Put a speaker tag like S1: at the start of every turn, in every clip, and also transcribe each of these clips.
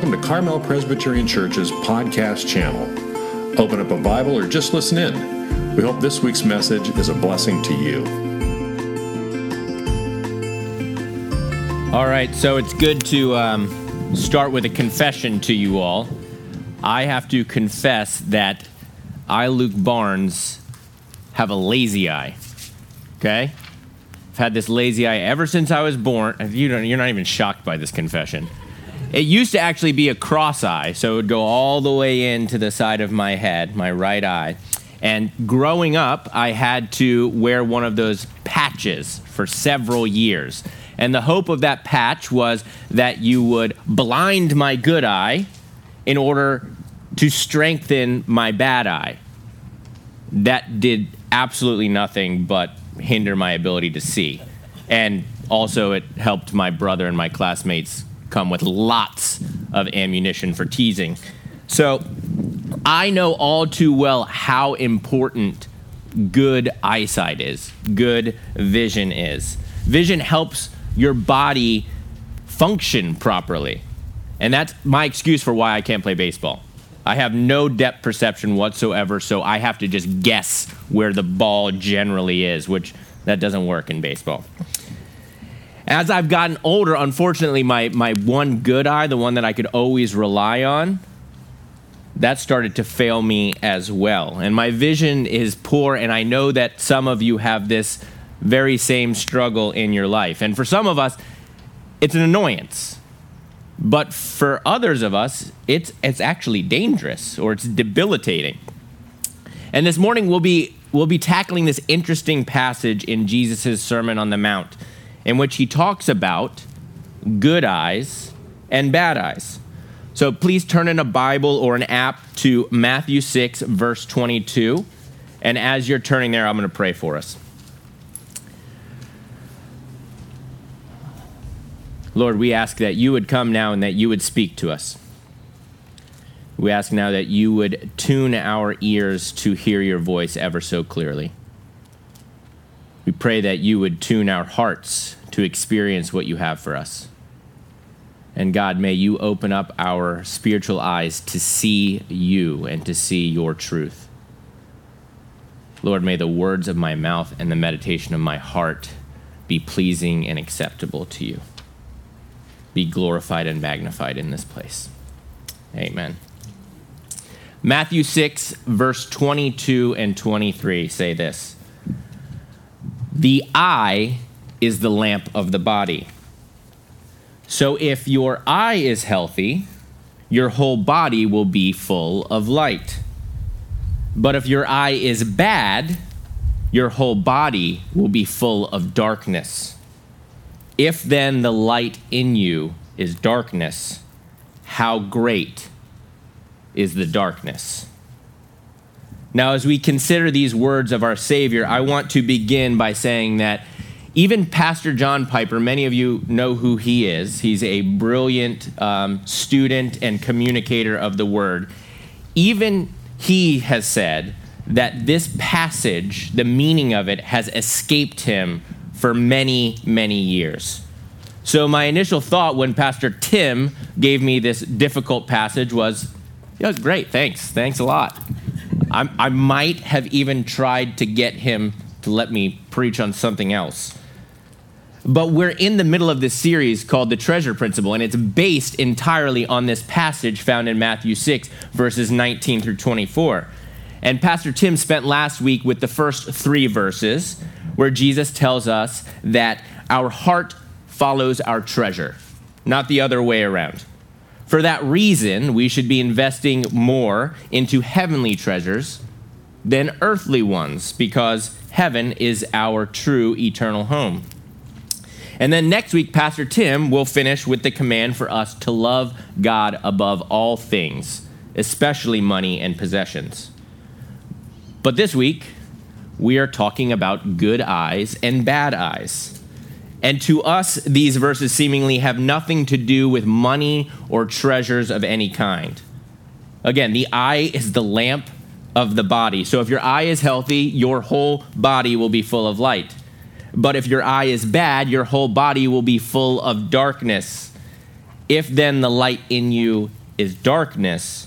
S1: Welcome to Carmel Presbyterian Church's podcast channel. Open up a Bible or just listen in. We hope this week's message is a blessing to you.
S2: All right, so it's good to um, start with a confession to you all. I have to confess that I, Luke Barnes, have a lazy eye. Okay? I've had this lazy eye ever since I was born. You don't, you're not even shocked by this confession. It used to actually be a cross eye, so it would go all the way into the side of my head, my right eye. And growing up, I had to wear one of those patches for several years. And the hope of that patch was that you would blind my good eye in order to strengthen my bad eye. That did absolutely nothing but hinder my ability to see. And also, it helped my brother and my classmates come with lots of ammunition for teasing. So I know all too well how important good eyesight is, good vision is. Vision helps your body function properly. And that's my excuse for why I can't play baseball. I have no depth perception whatsoever, so I have to just guess where the ball generally is, which that doesn't work in baseball. As I've gotten older, unfortunately, my, my one good eye, the one that I could always rely on, that started to fail me as well. And my vision is poor, and I know that some of you have this very same struggle in your life. And for some of us, it's an annoyance. But for others of us, it's, it's actually dangerous or it's debilitating. And this morning, we'll be, we'll be tackling this interesting passage in Jesus' Sermon on the Mount in which he talks about good eyes and bad eyes. So please turn in a Bible or an app to Matthew 6, verse 22. And as you're turning there, I'm going to pray for us. Lord, we ask that you would come now and that you would speak to us. We ask now that you would tune our ears to hear your voice ever so clearly. We pray that you would tune our hearts to experience what you have for us. And God, may you open up our spiritual eyes to see you and to see your truth. Lord, may the words of my mouth and the meditation of my heart be pleasing and acceptable to you. Be glorified and magnified in this place. Amen. Matthew 6, verse 22 and 23 say this the eye is the lamp of the body. So if your eye is healthy, your whole body will be full of light. But if your eye is bad, your whole body will be full of darkness. If then the light in you is darkness, how great is the darkness? Now, as we consider these words of our Savior, I want to begin by saying that even Pastor John Piper, many of you know who he is. He's a brilliant um, student and communicator of the Word. Even he has said that this passage, the meaning of it, has escaped him for many, many years. So, my initial thought when Pastor Tim gave me this difficult passage was, yeah, great, thanks, thanks a lot. I, I might have even tried to get him to let me preach on something else. But we're in the middle of this series called The Treasure Principle, and it's based entirely on this passage found in Matthew 6, verses 19 through 24. And Pastor Tim spent last week with the first three verses, where Jesus tells us that our heart follows our treasure, not the other way around. For that reason, we should be investing more into heavenly treasures than earthly ones, because heaven is our true eternal home. And then next week, Pastor Tim will finish with the command for us to love God above all things, especially money and possessions. But this week, we are talking about good eyes and bad eyes. And to us, these verses seemingly have nothing to do with money or treasures of any kind. Again, the eye is the lamp of the body. So if your eye is healthy, your whole body will be full of light. But if your eye is bad, your whole body will be full of darkness. If then the light in you is darkness,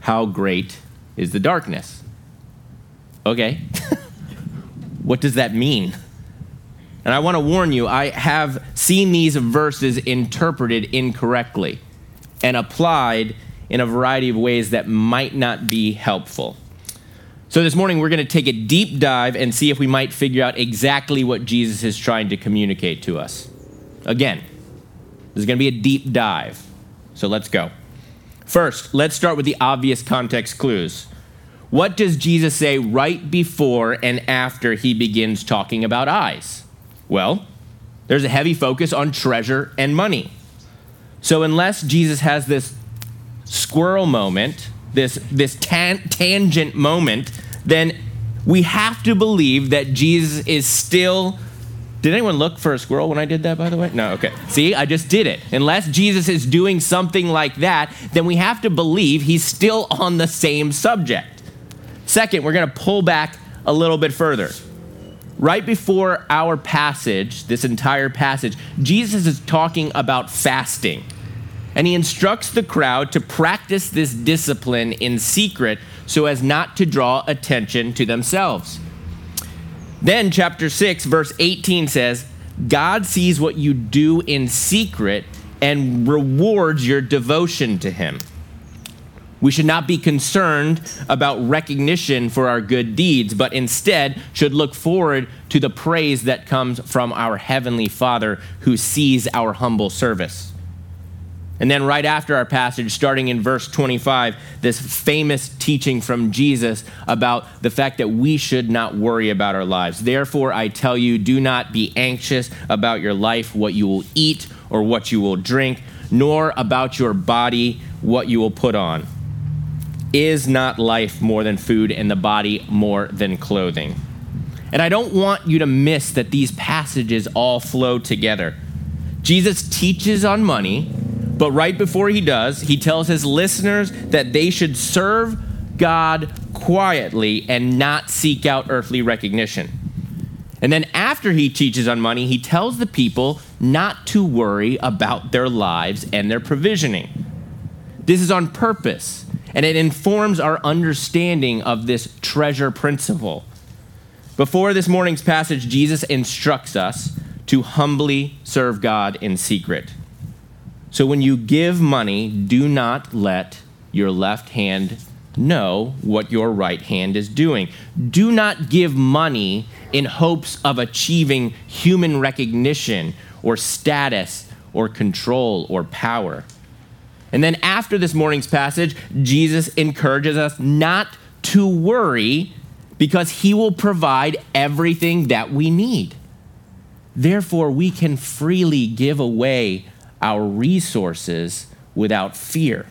S2: how great is the darkness? Okay. what does that mean? And I want to warn you, I have seen these verses interpreted incorrectly and applied in a variety of ways that might not be helpful. So this morning, we're going to take a deep dive and see if we might figure out exactly what Jesus is trying to communicate to us. Again, this is going to be a deep dive. So let's go. First, let's start with the obvious context clues. What does Jesus say right before and after he begins talking about eyes? Well, there's a heavy focus on treasure and money. So, unless Jesus has this squirrel moment, this, this tan- tangent moment, then we have to believe that Jesus is still. Did anyone look for a squirrel when I did that, by the way? No, okay. See, I just did it. Unless Jesus is doing something like that, then we have to believe he's still on the same subject. Second, we're going to pull back a little bit further. Right before our passage, this entire passage, Jesus is talking about fasting. And he instructs the crowd to practice this discipline in secret so as not to draw attention to themselves. Then, chapter 6, verse 18 says, God sees what you do in secret and rewards your devotion to him. We should not be concerned about recognition for our good deeds, but instead should look forward to the praise that comes from our Heavenly Father who sees our humble service. And then, right after our passage, starting in verse 25, this famous teaching from Jesus about the fact that we should not worry about our lives. Therefore, I tell you, do not be anxious about your life, what you will eat or what you will drink, nor about your body, what you will put on. Is not life more than food and the body more than clothing? And I don't want you to miss that these passages all flow together. Jesus teaches on money but right before he does, he tells his listeners that they should serve God quietly and not seek out earthly recognition. And then after he teaches on money, he tells the people not to worry about their lives and their provisioning. This is on purpose, and it informs our understanding of this treasure principle. Before this morning's passage, Jesus instructs us to humbly serve God in secret. So when you give money, do not let your left hand know what your right hand is doing. Do not give money in hopes of achieving human recognition or status or control or power. And then after this morning's passage, Jesus encourages us not to worry because he will provide everything that we need. Therefore, we can freely give away our resources without fear.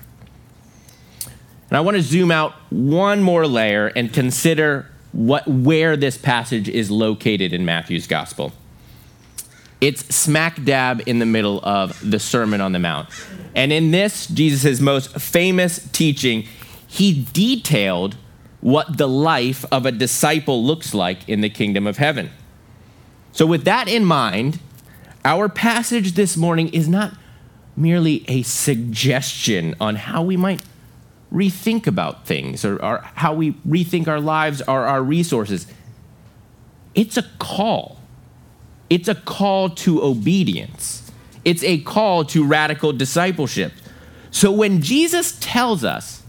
S2: And I want to zoom out one more layer and consider what, where this passage is located in Matthew's gospel. It's smack dab in the middle of the Sermon on the Mount. And in this, Jesus' most famous teaching, he detailed what the life of a disciple looks like in the kingdom of heaven. So, with that in mind, our passage this morning is not merely a suggestion on how we might rethink about things or, or how we rethink our lives or our resources. It's a call. It's a call to obedience. It's a call to radical discipleship. So when Jesus tells us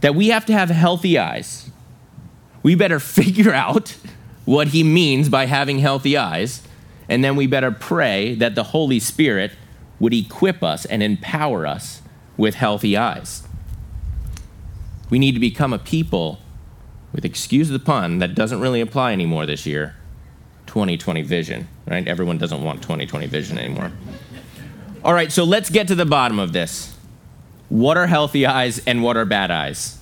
S2: that we have to have healthy eyes, we better figure out what he means by having healthy eyes and then we better pray that the Holy Spirit would equip us and empower us with healthy eyes. We need to become a people with, excuse the pun, that doesn't really apply anymore this year 2020 vision, right? Everyone doesn't want 2020 vision anymore. All right, so let's get to the bottom of this. What are healthy eyes and what are bad eyes?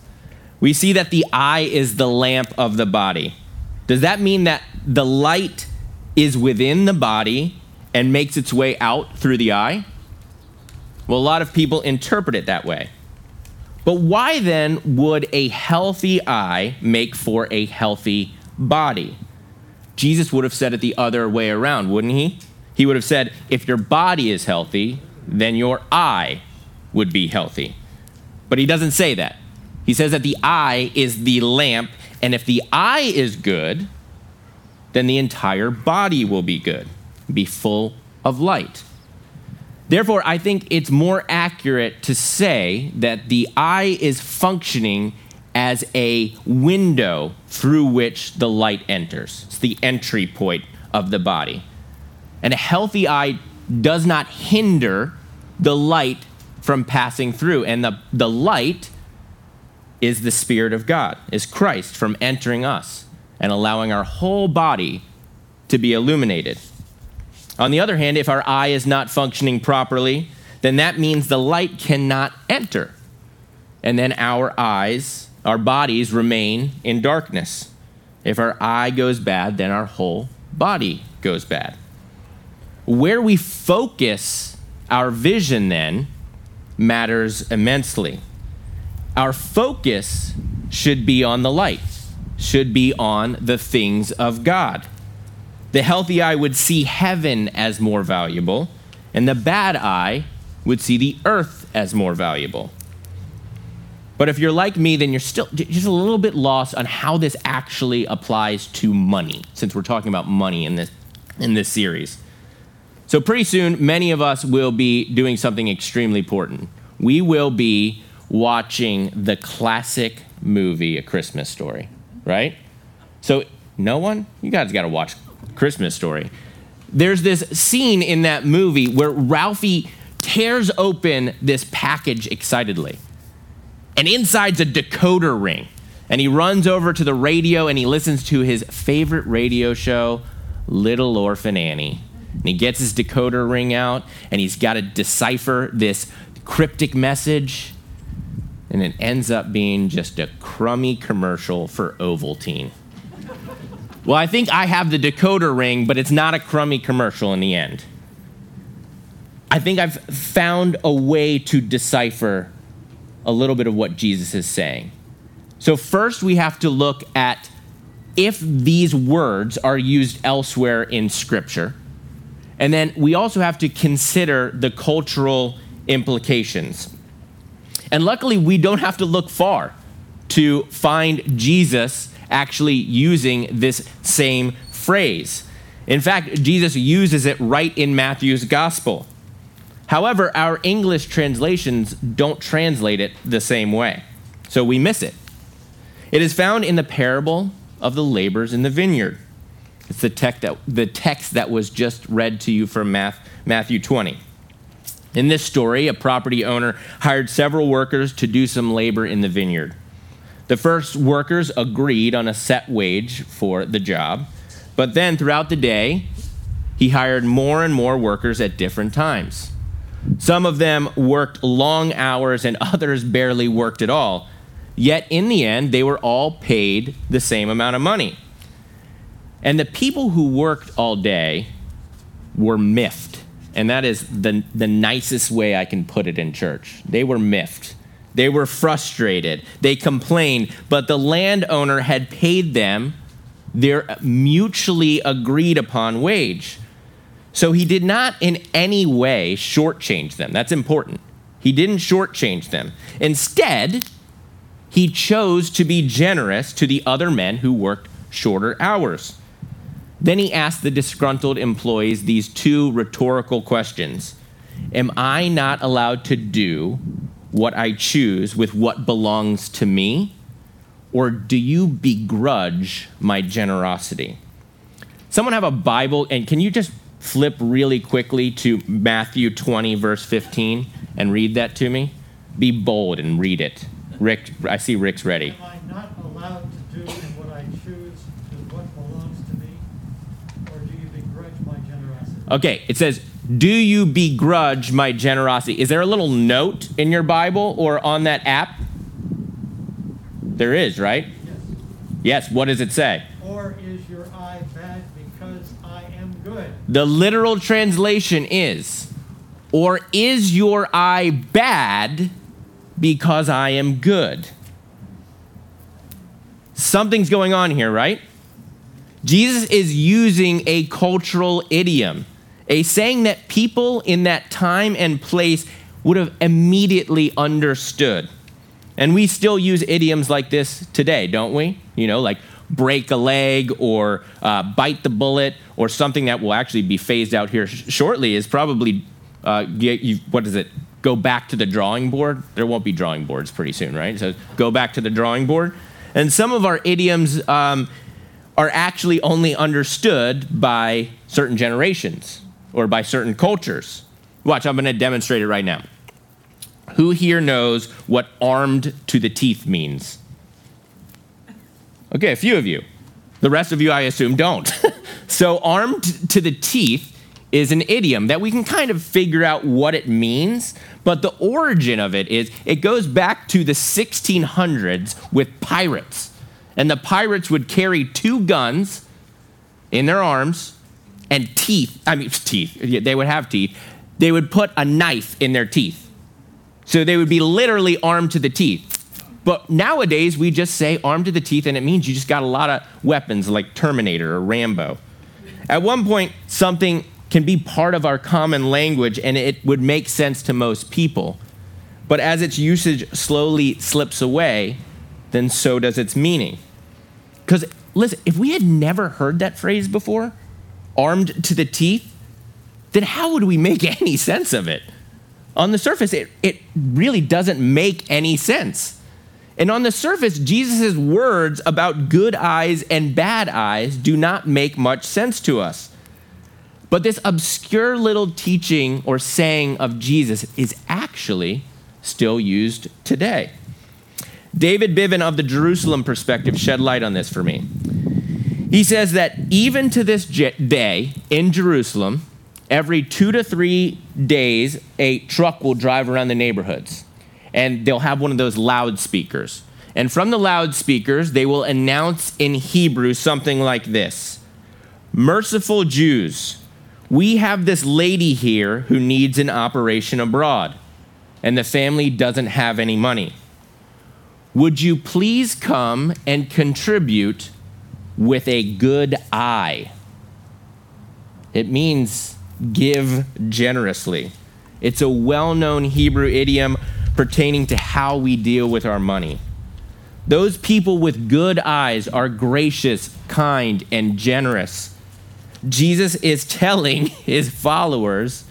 S2: We see that the eye is the lamp of the body. Does that mean that the light is within the body and makes its way out through the eye? Well, a lot of people interpret it that way. But why then would a healthy eye make for a healthy body? Jesus would have said it the other way around, wouldn't he? He would have said, if your body is healthy, then your eye would be healthy. But he doesn't say that. He says that the eye is the lamp, and if the eye is good, then the entire body will be good, be full of light. Therefore, I think it's more accurate to say that the eye is functioning as a window through which the light enters. It's the entry point of the body. And a healthy eye does not hinder the light from passing through. And the, the light is the Spirit of God, is Christ from entering us and allowing our whole body to be illuminated. On the other hand, if our eye is not functioning properly, then that means the light cannot enter. And then our eyes, our bodies remain in darkness. If our eye goes bad, then our whole body goes bad. Where we focus our vision then matters immensely. Our focus should be on the light, should be on the things of God. The healthy eye would see heaven as more valuable, and the bad eye would see the earth as more valuable. But if you're like me, then you're still just a little bit lost on how this actually applies to money, since we're talking about money in this, in this series. So, pretty soon, many of us will be doing something extremely important. We will be watching the classic movie, A Christmas Story, right? So, no one? You guys got to watch Christmas story. There's this scene in that movie where Ralphie tears open this package excitedly. And inside's a decoder ring. And he runs over to the radio and he listens to his favorite radio show, Little Orphan Annie. And he gets his decoder ring out and he's got to decipher this cryptic message. And it ends up being just a crummy commercial for Ovaltine. Well, I think I have the decoder ring, but it's not a crummy commercial in the end. I think I've found a way to decipher a little bit of what Jesus is saying. So, first, we have to look at if these words are used elsewhere in Scripture. And then we also have to consider the cultural implications. And luckily, we don't have to look far to find Jesus actually using this same phrase. In fact, Jesus uses it right in Matthew's gospel. However, our English translations don't translate it the same way, so we miss it. It is found in the parable of the laborers in the vineyard. It's the text that, the text that was just read to you from Matthew 20. In this story, a property owner hired several workers to do some labor in the vineyard. The first workers agreed on a set wage for the job, but then throughout the day, he hired more and more workers at different times. Some of them worked long hours and others barely worked at all. Yet in the end, they were all paid the same amount of money. And the people who worked all day were miffed. And that is the, the nicest way I can put it in church. They were miffed. They were frustrated. They complained, but the landowner had paid them their mutually agreed upon wage. So he did not in any way shortchange them. That's important. He didn't shortchange them. Instead, he chose to be generous to the other men who worked shorter hours. Then he asked the disgruntled employees these two rhetorical questions Am I not allowed to do what I choose with what belongs to me? Or do you begrudge my generosity? Someone have a Bible, and can you just flip really quickly to Matthew 20, verse 15, and read that to me? Be bold and read it. Rick, I see Rick's ready.
S3: Am I not allowed to do what I choose what belongs to me? Or do you begrudge my generosity?
S2: Okay, it says, do you begrudge my generosity? Is there a little note in your Bible or on that app? There is, right?
S3: Yes.
S2: Yes, what does it say?
S3: Or is your eye bad because I am good?
S2: The literal translation is, or is your eye bad because I am good? Something's going on here, right? Jesus is using a cultural idiom a saying that people in that time and place would have immediately understood. And we still use idioms like this today, don't we? You know, like break a leg or uh, bite the bullet or something that will actually be phased out here sh- shortly is probably, uh, you, you, what is it? Go back to the drawing board. There won't be drawing boards pretty soon, right? So go back to the drawing board. And some of our idioms um, are actually only understood by certain generations or by certain cultures. Watch, I'm going to demonstrate it right now. Who here knows what armed to the teeth means? Okay, a few of you. The rest of you, I assume, don't. so, armed to the teeth is an idiom that we can kind of figure out what it means, but the origin of it is it goes back to the 1600s with pirates. And the pirates would carry two guns in their arms and teeth. I mean, teeth. They would have teeth. They would put a knife in their teeth. So they would be literally armed to the teeth. But nowadays, we just say armed to the teeth, and it means you just got a lot of weapons like Terminator or Rambo. At one point, something can be part of our common language and it would make sense to most people. But as its usage slowly slips away, then so does its meaning. Because, listen, if we had never heard that phrase before, armed to the teeth, then how would we make any sense of it? On the surface, it, it really doesn't make any sense. And on the surface, Jesus' words about good eyes and bad eyes do not make much sense to us. But this obscure little teaching or saying of Jesus is actually still used today. David Bivin of the Jerusalem perspective shed light on this for me. He says that even to this day in Jerusalem, every two to three days, a truck will drive around the neighborhoods and they'll have one of those loudspeakers. And from the loudspeakers, they will announce in Hebrew something like this Merciful Jews, we have this lady here who needs an operation abroad, and the family doesn't have any money. Would you please come and contribute with a good eye? It means give generously. It's a well known Hebrew idiom pertaining to how we deal with our money. Those people with good eyes are gracious, kind, and generous. Jesus is telling his followers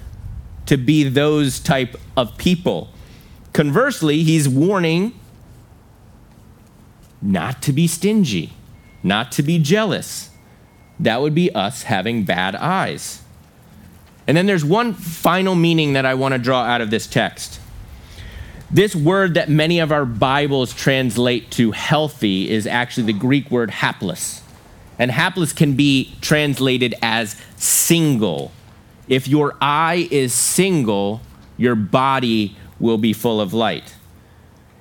S2: to be those type of people. Conversely, he's warning not to be stingy, not to be jealous. That would be us having bad eyes. And then there's one final meaning that I want to draw out of this text. This word that many of our Bibles translate to healthy is actually the Greek word haplous. And haplous can be translated as single. If your eye is single, your body will be full of light.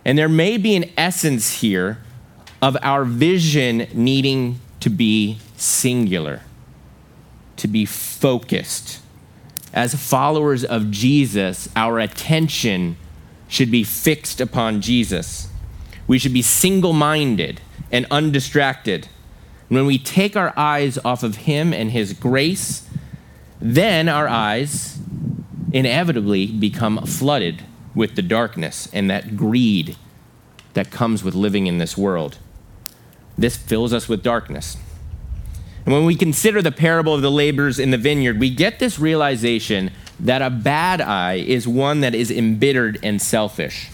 S2: And there may be an essence here of our vision needing to be singular, to be focused. As followers of Jesus, our attention should be fixed upon Jesus. We should be single minded and undistracted. When we take our eyes off of Him and His grace, then our eyes inevitably become flooded with the darkness and that greed that comes with living in this world. This fills us with darkness. And when we consider the parable of the laborers in the vineyard, we get this realization that a bad eye is one that is embittered and selfish.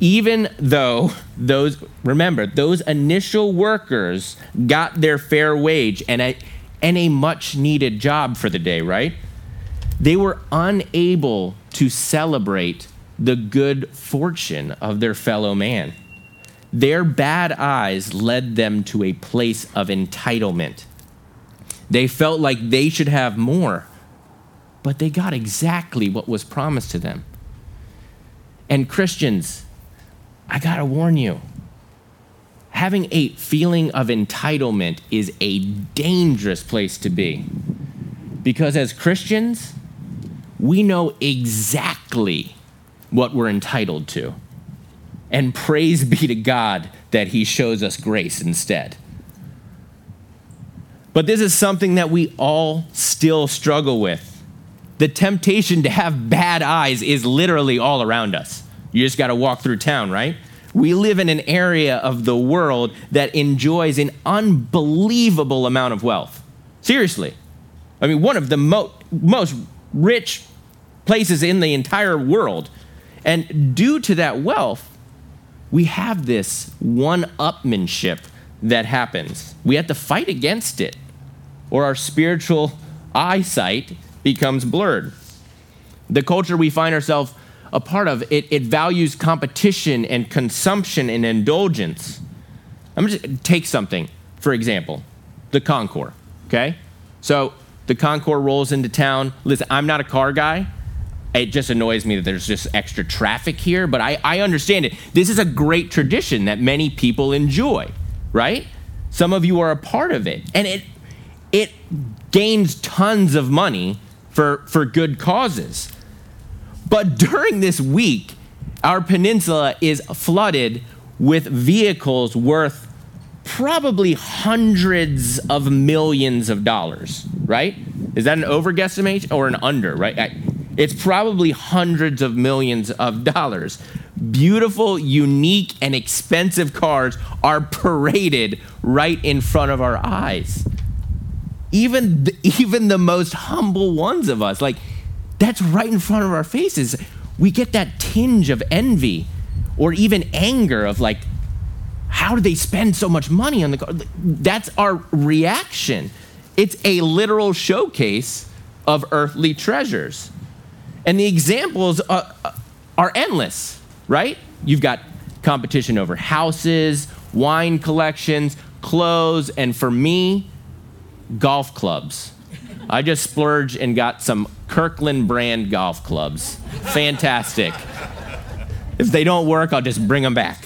S2: Even though those, remember, those initial workers got their fair wage and a, and a much needed job for the day, right? They were unable to celebrate the good fortune of their fellow man. Their bad eyes led them to a place of entitlement. They felt like they should have more but they got exactly what was promised to them. And Christians, I got to warn you having a feeling of entitlement is a dangerous place to be. Because as Christians, we know exactly what we're entitled to. And praise be to God that He shows us grace instead. But this is something that we all still struggle with the temptation to have bad eyes is literally all around us. You just got to walk through town, right? We live in an area of the world that enjoys an unbelievable amount of wealth. Seriously. I mean, one of the mo- most rich places in the entire world. And due to that wealth, we have this one upmanship that happens. We have to fight against it, or our spiritual eyesight becomes blurred. The culture we find ourselves a part of, it, it values competition and consumption and indulgence. I'm to take something, for example, the Concours, okay? So the Concours rolls into town. Listen, I'm not a car guy. It just annoys me that there's just extra traffic here, but I, I understand it. This is a great tradition that many people enjoy, right? Some of you are a part of it. And it, it gains tons of money for, for good causes. But during this week, our peninsula is flooded with vehicles worth probably hundreds of millions of dollars, right? Is that an overguesstimate or an under, right? It's probably hundreds of millions of dollars. Beautiful, unique, and expensive cars are paraded right in front of our eyes. Even the, even the most humble ones of us, like that's right in front of our faces. We get that tinge of envy or even anger of like, how do they spend so much money on the car? That's our reaction. It's a literal showcase of earthly treasures. And the examples are, are endless, right? You've got competition over houses, wine collections, clothes, and for me, golf clubs. I just splurged and got some Kirkland brand golf clubs. Fantastic. If they don't work, I'll just bring them back.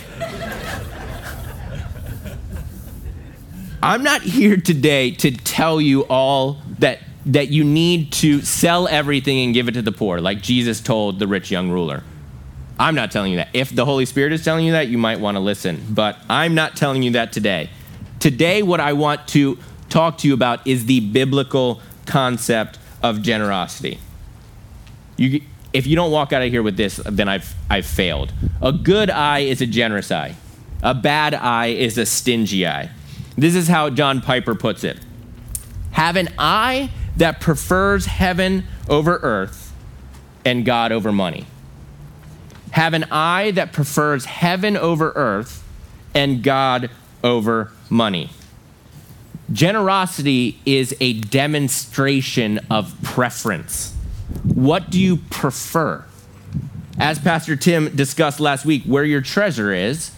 S2: I'm not here today to tell you all that, that you need to sell everything and give it to the poor, like Jesus told the rich young ruler. I'm not telling you that. If the Holy Spirit is telling you that, you might want to listen, but I'm not telling you that today. Today, what I want to talk to you about is the biblical concept of generosity. You, if you don't walk out of here with this, then I've, I've failed. A good eye is a generous eye, a bad eye is a stingy eye. This is how John Piper puts it Have an eye that prefers heaven over earth and God over money. Have an eye that prefers heaven over earth and God over money. Generosity is a demonstration of preference. What do you prefer? As Pastor Tim discussed last week, where your treasure is,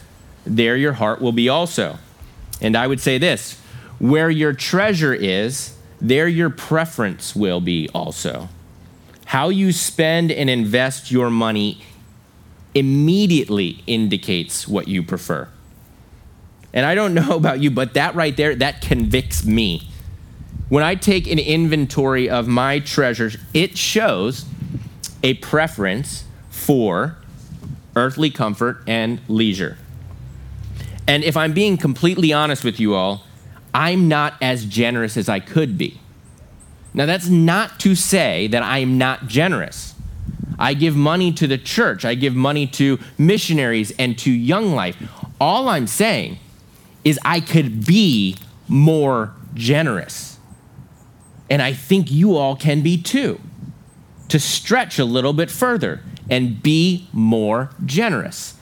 S2: there your heart will be also. And I would say this where your treasure is, there your preference will be also. How you spend and invest your money immediately indicates what you prefer. And I don't know about you, but that right there, that convicts me. When I take an inventory of my treasures, it shows a preference for earthly comfort and leisure. And if I'm being completely honest with you all, I'm not as generous as I could be. Now, that's not to say that I'm not generous. I give money to the church, I give money to missionaries and to Young Life. All I'm saying is I could be more generous. And I think you all can be too. To stretch a little bit further and be more generous.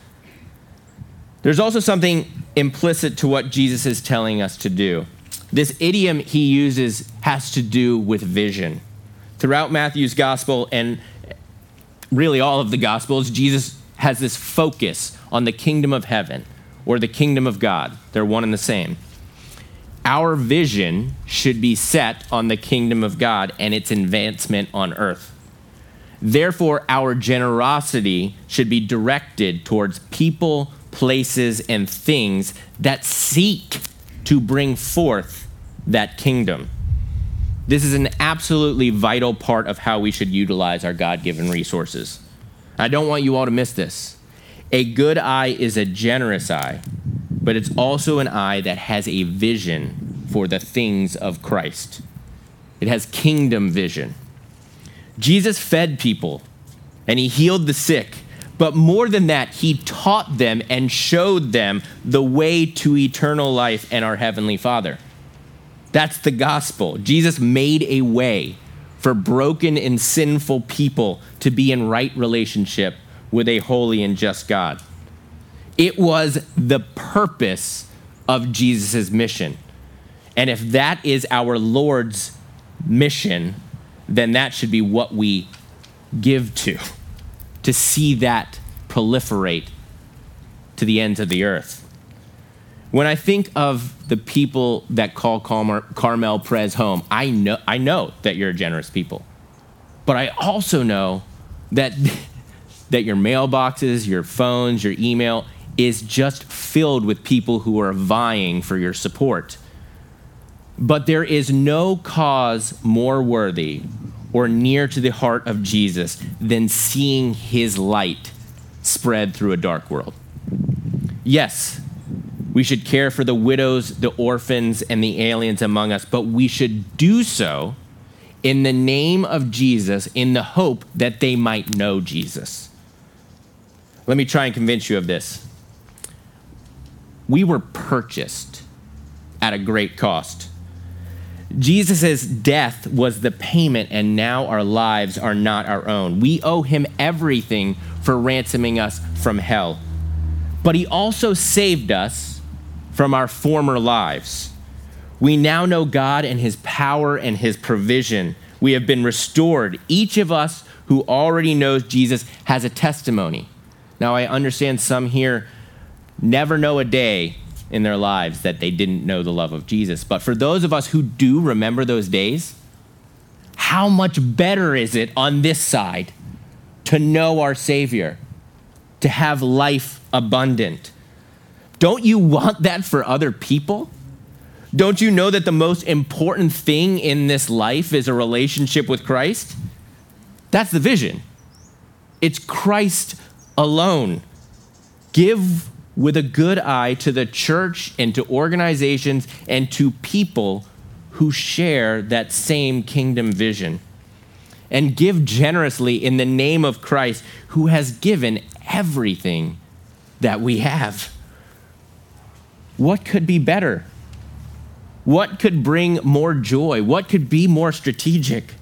S2: There's also something implicit to what Jesus is telling us to do. This idiom he uses has to do with vision. Throughout Matthew's gospel and really all of the gospels, Jesus has this focus on the kingdom of heaven or the kingdom of God. They're one and the same. Our vision should be set on the kingdom of God and its advancement on earth. Therefore, our generosity should be directed towards people, places, and things that seek to bring forth that kingdom. This is an absolutely vital part of how we should utilize our God given resources. I don't want you all to miss this. A good eye is a generous eye, but it's also an eye that has a vision for the things of Christ. It has kingdom vision. Jesus fed people and he healed the sick. But more than that, he taught them and showed them the way to eternal life and our Heavenly Father. That's the gospel. Jesus made a way for broken and sinful people to be in right relationship with a holy and just God. It was the purpose of Jesus' mission. And if that is our Lord's mission, then that should be what we give to, to see that proliferate to the ends of the earth. When I think of the people that call Carmel Pres home, I know, I know that you're a generous people. But I also know that, that your mailboxes, your phones, your email is just filled with people who are vying for your support. But there is no cause more worthy or near to the heart of Jesus than seeing his light spread through a dark world. Yes, we should care for the widows, the orphans, and the aliens among us, but we should do so in the name of Jesus in the hope that they might know Jesus. Let me try and convince you of this. We were purchased at a great cost. Jesus' death was the payment, and now our lives are not our own. We owe him everything for ransoming us from hell. But he also saved us from our former lives. We now know God and his power and his provision. We have been restored. Each of us who already knows Jesus has a testimony. Now, I understand some here never know a day in their lives that they didn't know the love of Jesus. But for those of us who do remember those days, how much better is it on this side to know our Savior, to have life abundant? Don't you want that for other people? Don't you know that the most important thing in this life is a relationship with Christ? That's the vision. It's Christ alone. Give with a good eye to the church and to organizations and to people who share that same kingdom vision. And give generously in the name of Christ, who has given everything that we have. What could be better? What could bring more joy? What could be more strategic?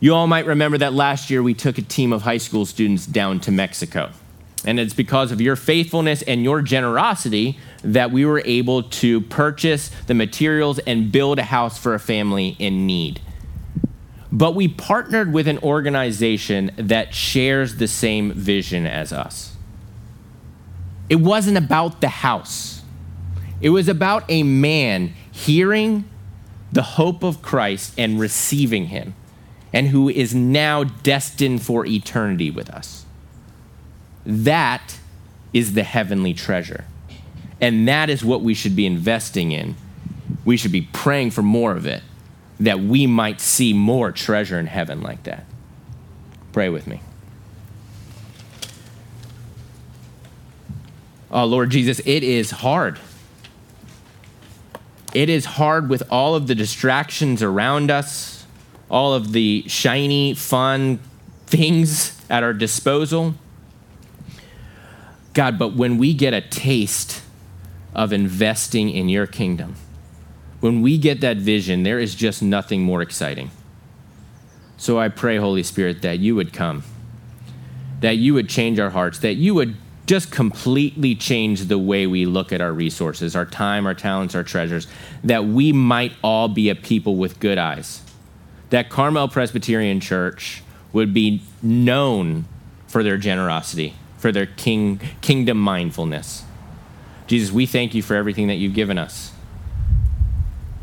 S2: You all might remember that last year we took a team of high school students down to Mexico. And it's because of your faithfulness and your generosity that we were able to purchase the materials and build a house for a family in need. But we partnered with an organization that shares the same vision as us. It wasn't about the house, it was about a man hearing the hope of Christ and receiving him, and who is now destined for eternity with us. That is the heavenly treasure. And that is what we should be investing in. We should be praying for more of it, that we might see more treasure in heaven like that. Pray with me. Oh, Lord Jesus, it is hard. It is hard with all of the distractions around us, all of the shiny, fun things at our disposal. God, but when we get a taste of investing in your kingdom, when we get that vision, there is just nothing more exciting. So I pray, Holy Spirit, that you would come, that you would change our hearts, that you would just completely change the way we look at our resources, our time, our talents, our treasures, that we might all be a people with good eyes. That Carmel Presbyterian Church would be known for their generosity for their king, kingdom mindfulness. Jesus, we thank you for everything that you've given us.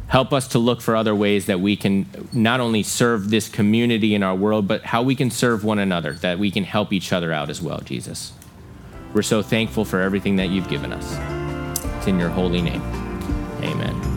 S2: Help us to look for other ways that we can not only serve this community in our world, but how we can serve one another, that we can help each other out as well, Jesus. We're so thankful for everything that you've given us. It's in your holy name. Amen.